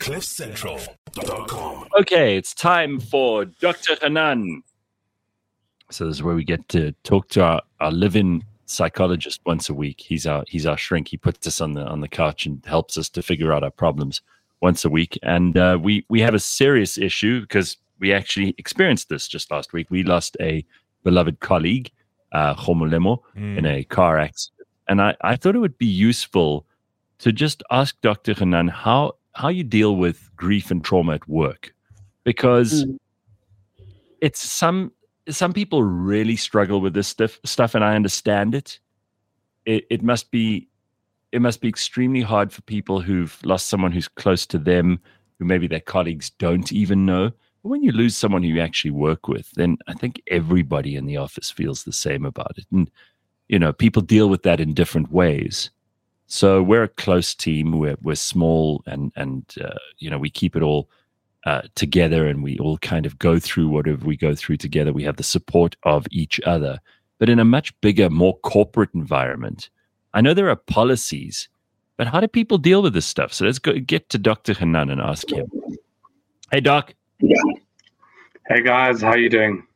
CliffCentral.com. Okay, it's time for Dr. Hanan. So this is where we get to talk to our, our live-in psychologist once a week. He's our he's our shrink. He puts us on the on the couch and helps us to figure out our problems once a week. And uh, we we have a serious issue because we actually experienced this just last week. We lost a beloved colleague, uh, Homolemo, Mm. in a car accident. And I, I thought it would be useful to just ask Dr. Hanan how how you deal with grief and trauma at work. Because mm. it's some some people really struggle with this stuff stuff and I understand it. It it must be it must be extremely hard for people who've lost someone who's close to them, who maybe their colleagues don't even know. But when you lose someone who you actually work with, then I think everybody in the office feels the same about it. And you know, people deal with that in different ways. So we're a close team. We're we're small, and and uh, you know we keep it all uh, together, and we all kind of go through whatever we go through together. We have the support of each other. But in a much bigger, more corporate environment, I know there are policies, but how do people deal with this stuff? So let's go get to Dr. Hanan and ask him. Hey, Doc. Yeah. Hey guys, how you doing?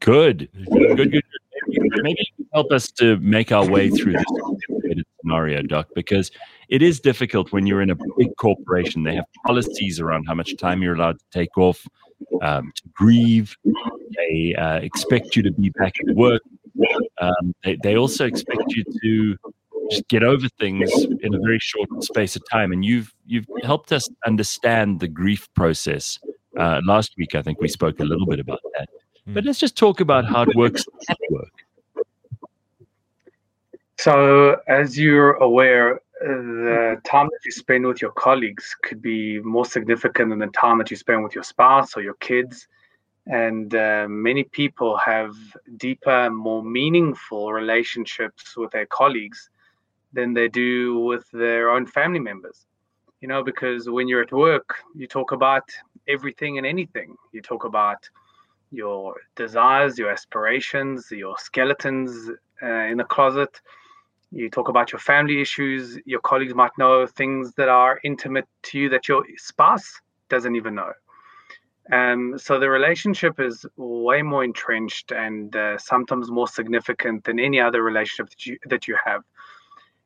Good. Good, good, good. Maybe, maybe you can help us to make our way through this scenario, Doc, because it is difficult when you're in a big corporation. They have policies around how much time you're allowed to take off, um, to grieve. They uh, expect you to be back at work. Um, they, they also expect you to just get over things in a very short space of time. And you've you've helped us understand the grief process. Uh, last week, I think we spoke a little bit about that. But let's just talk about how it works at work. So, as you're aware, uh, the time that you spend with your colleagues could be more significant than the time that you spend with your spouse or your kids. And uh, many people have deeper, more meaningful relationships with their colleagues than they do with their own family members. You know, because when you're at work, you talk about everything and anything. You talk about your desires, your aspirations, your skeletons uh, in the closet. You talk about your family issues. Your colleagues might know things that are intimate to you that your spouse doesn't even know. Um, so the relationship is way more entrenched and uh, sometimes more significant than any other relationship that you that you have.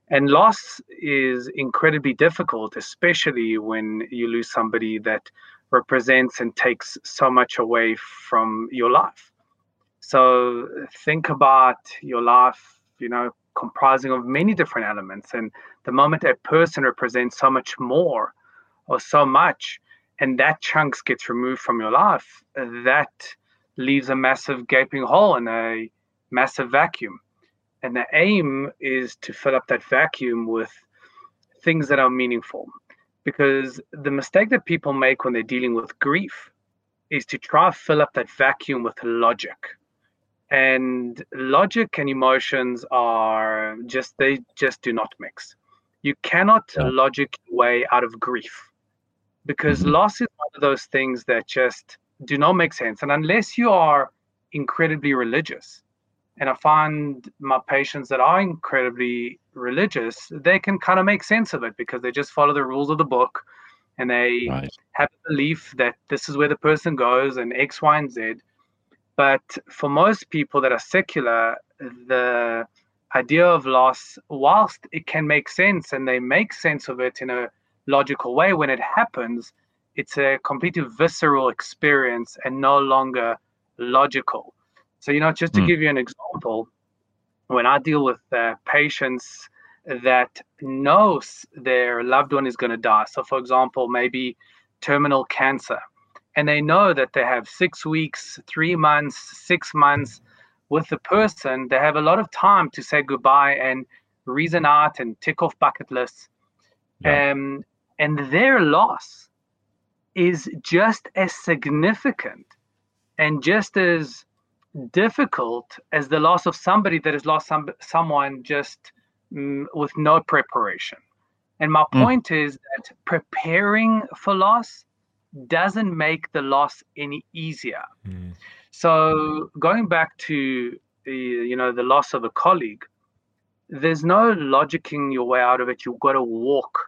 And loss is incredibly difficult, especially when you lose somebody that represents and takes so much away from your life. So think about your life, you know, comprising of many different elements. And the moment a person represents so much more or so much, and that chunks gets removed from your life, that leaves a massive gaping hole and a massive vacuum. And the aim is to fill up that vacuum with things that are meaningful. Because the mistake that people make when they're dealing with grief is to try to fill up that vacuum with logic. And logic and emotions are just, they just do not mix. You cannot Yeah. logic your way out of grief because Mhm. loss is one of those things that just do not make sense. And unless you are incredibly religious, and I find my patients that are incredibly religious, they can kind of make sense of it because they just follow the rules of the book and they Right. have a belief that this is where the person goes and X, Y, and Z. But for most people that are secular, the idea of loss, whilst it can make sense and they make sense of it in a logical way, when it happens, it's a completely visceral experience and no longer logical. So, you know, just to Hmm. give you an example, when I deal with uh, patients that knows their loved one is going to die, so for example, maybe terminal cancer, and they know that they have six weeks, three months, six months with the person, they have a lot of time to say goodbye and reason out and tick off bucket lists. Yeah. Um, and their loss is just as significant and just as difficult as the loss of somebody that has lost some someone just mm, with no preparation. And my Mm. point is that preparing for loss doesn't make the loss any easier. Mm. So going back to the you know the loss of a colleague, there's no logicking your way out of it. You've got to walk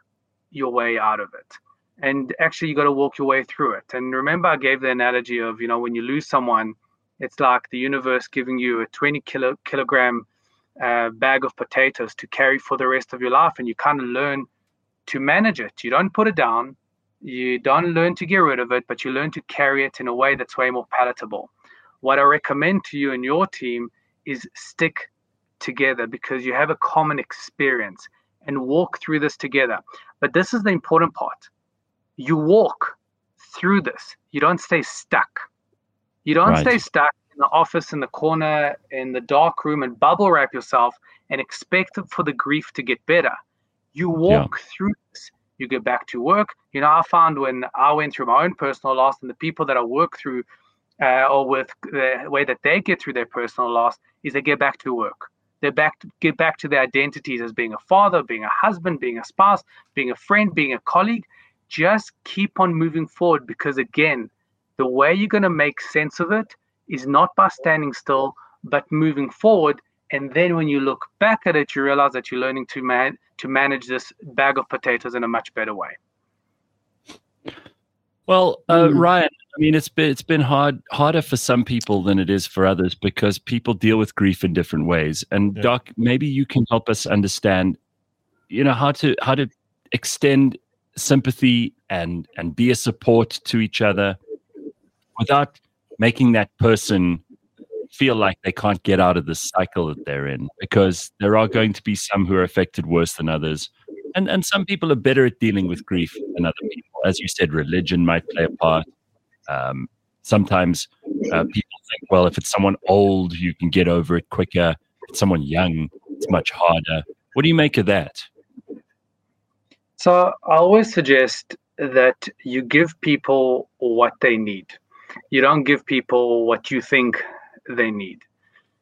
your way out of it. and actually you've got to walk your way through it. And remember, I gave the analogy of you know when you lose someone, it's like the universe giving you a 20 kilo, kilogram uh, bag of potatoes to carry for the rest of your life, and you kind of learn to manage it. You don't put it down, you don't learn to get rid of it, but you learn to carry it in a way that's way more palatable. What I recommend to you and your team is stick together because you have a common experience and walk through this together. But this is the important part. You walk through this. You don't stay stuck. You don't right. stay stuck in the office in the corner in the dark room and bubble wrap yourself and expect for the grief to get better. You walk yeah. through this. You get back to work. You know, I found when I went through my own personal loss and the people that I work through uh, or with the way that they get through their personal loss is they get back to work. They back to, get back to their identities as being a father, being a husband, being a spouse, being a friend, being a colleague. Just keep on moving forward because again, the way you're going to make sense of it is not by standing still, but moving forward. And then when you look back at it, you realize that you're learning to man to manage this bag of potatoes in a much better way. Well, uh, mm. Ryan, I mean, it's been it's been hard harder for some people than it is for others because people deal with grief in different ways. And yeah. Doc, maybe you can help us understand, you know, how to how to extend sympathy and and be a support to each other without making that person feel like they can't get out of the cycle that they're in because there are going to be some who are affected worse than others and and some people are better at dealing with grief than other people. As you said, religion might play a part. Um, sometimes uh, people think, well, if it's someone old, you can get over it quicker. If it's someone young, it's much harder. What do you make of that? So I always suggest that you give people what they need. You don't give people what you think they need.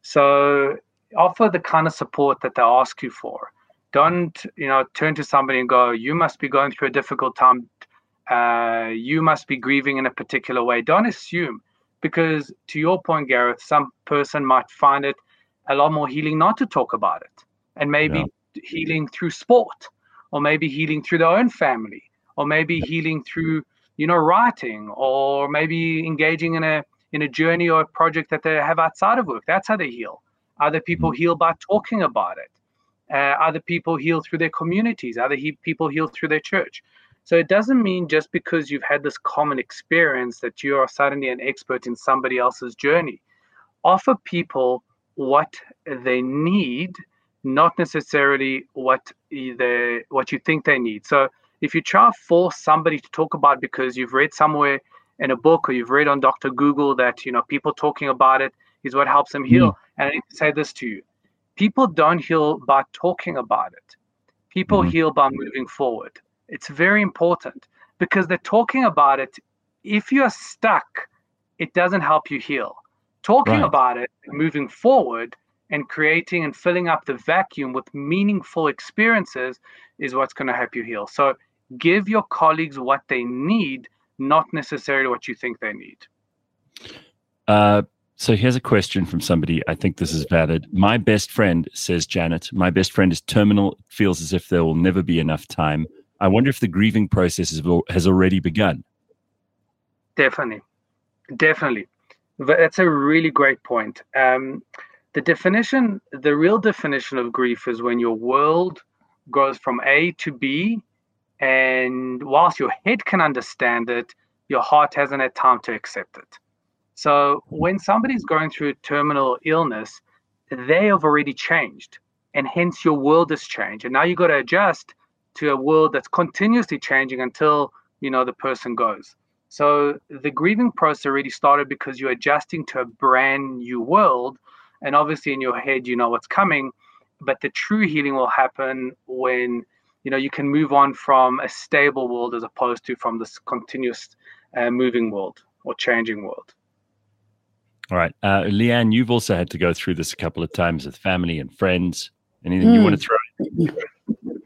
So offer the kind of support that they ask you for don't you know turn to somebody and go you must be going through a difficult time uh, you must be grieving in a particular way don't assume because to your point gareth some person might find it a lot more healing not to talk about it and maybe yeah. healing through sport or maybe healing through their own family or maybe healing through you know writing or maybe engaging in a in a journey or a project that they have outside of work that's how they heal other people mm-hmm. heal by talking about it uh, other people heal through their communities, other he- people heal through their church. So it doesn't mean just because you've had this common experience that you are suddenly an expert in somebody else's journey. Offer people what they need, not necessarily what they what you think they need. So if you try to force somebody to talk about because you've read somewhere in a book or you've read on Dr. Google that you know people talking about it is what helps them heal. Mm. And I need to say this to you people don't heal by talking about it. People mm-hmm. heal by moving forward. It's very important because they're talking about it. If you're stuck, it doesn't help you heal. Talking right. about it, moving forward, and creating and filling up the vacuum with meaningful experiences is what's going to help you heal. So give your colleagues what they need, not necessarily what you think they need. Uh, so here's a question from somebody. I think this is valid. My best friend, says Janet, my best friend is terminal, feels as if there will never be enough time. I wonder if the grieving process has already begun. Definitely. Definitely. That's a really great point. Um, the definition, the real definition of grief is when your world goes from A to B, and whilst your head can understand it, your heart hasn't had time to accept it. So when somebody's going through terminal illness, they have already changed, and hence your world has changed. And now you've got to adjust to a world that's continuously changing until you know the person goes. So the grieving process already started because you're adjusting to a brand new world, and obviously in your head you know what's coming. But the true healing will happen when you know you can move on from a stable world as opposed to from this continuous uh, moving world or changing world. All right. Uh, Leanne, you've also had to go through this a couple of times with family and friends. Anything mm. you want to throw?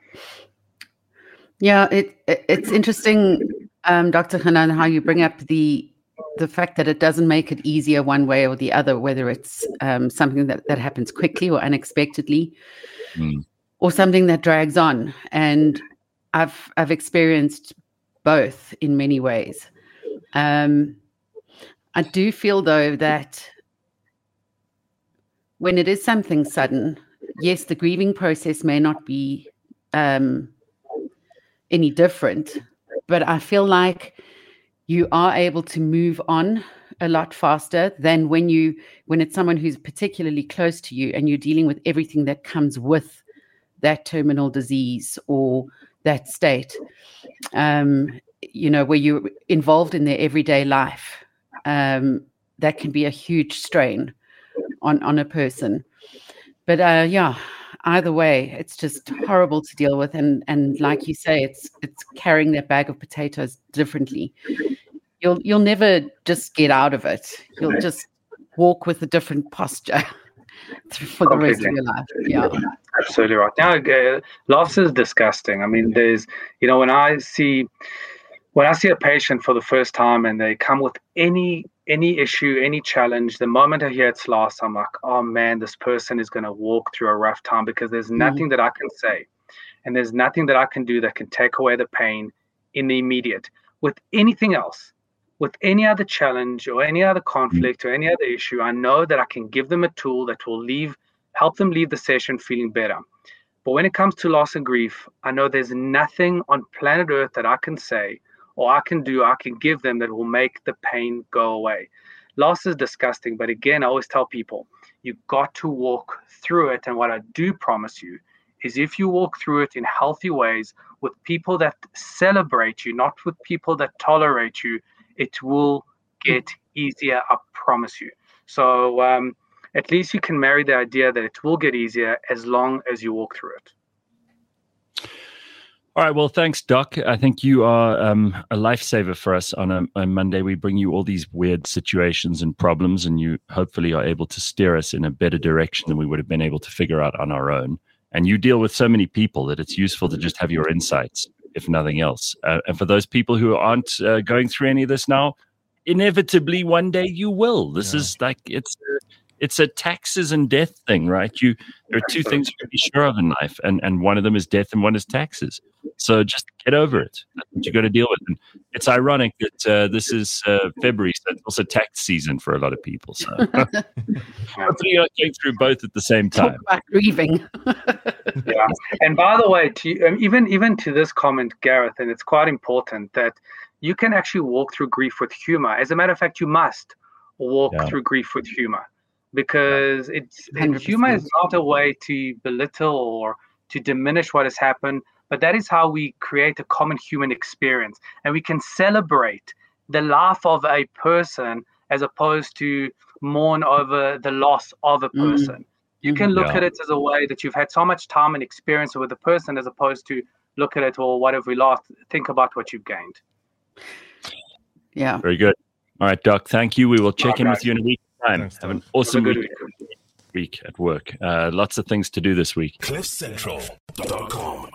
Yeah, it, it it's interesting, um, Dr. Hanan, how you bring up the the fact that it doesn't make it easier one way or the other, whether it's um, something that, that happens quickly or unexpectedly, mm. Or something that drags on. And I've I've experienced both in many ways. Um, I do feel though that when it is something sudden, yes, the grieving process may not be um, any different, but I feel like you are able to move on a lot faster than when you when it's someone who's particularly close to you and you're dealing with everything that comes with that terminal disease or that state um, you know where you're involved in their everyday life um, that can be a huge strain on on a person. But uh, yeah either way it's just horrible to deal with. And and like you say it's it's carrying that bag of potatoes differently. You'll you'll never just get out of it. You'll just walk with a different posture for the rest of your life yeah absolutely right now uh, loss is disgusting i mean there's you know when i see when I see a patient for the first time and they come with any any issue, any challenge, the moment I hear it's lost, I'm like, oh man, this person is going to walk through a rough time because there's mm-hmm. nothing mm. that I can say, and there's nothing that I can do that can take away the pain in the immediate. With anything else, with any other challenge or any other hmm. conflict or any other issue, I know that I can give them a tool that will leave, help them leave the session feeling better. But when it comes to loss and grief, I know there's nothing on planet Earth that I can say or I can do, I can give them that will make the pain go away. Loss is disgusting, but again, I always tell people you got to walk through it. And what I do promise you is if you walk through it in healthy ways with people that celebrate you, not with people that tolerate you, it will get easier. I promise you. So um, at least you can marry the idea that it will get easier as long as you walk through it. All right. Well, thanks, Doc. I think you are um, a lifesaver for us on a, a, Monday. We bring you all these weird situations and problems, and you hopefully are able to steer us in a better direction than we would have been able to figure out on our own. And you deal with so many people that it's useful to just have your insights, if nothing else. Uh, and for those people who aren't uh, going through any of this now, inevitably one day you will. This yeah. is like it's it's a taxes and death thing, right? You there are two things you can be sure of in life, and and one of them is death, and one is taxes. So just get over it. That's what you got to deal with. And it's ironic that uh, this is uh, February, so it's also tax season for a lot of people. So hopefully you're going through both at the same time. Talk about grieving. yeah, and by the way, to, um, even even to this comment, Gareth, and it's quite important that you can actually walk through grief with humor. As a matter of fact, you must walk yeah. through grief with humor because it's humor is not a way to belittle or to diminish what has happened, but that is how we create a common human experience, and we can celebrate the life of a person as opposed to mourn over the loss of a mm. person. Mm. You can look yeah. at it as a way that you've had so much time and experience with a person as opposed to look at it, or what have we lost? Think about what you've gained. Yeah. Very good. All right, Doc. Thank you. We will check in with you in a week time. Thanks, Have an awesome week. week at work. Uh, lots of things to do this week. CliffCentral.com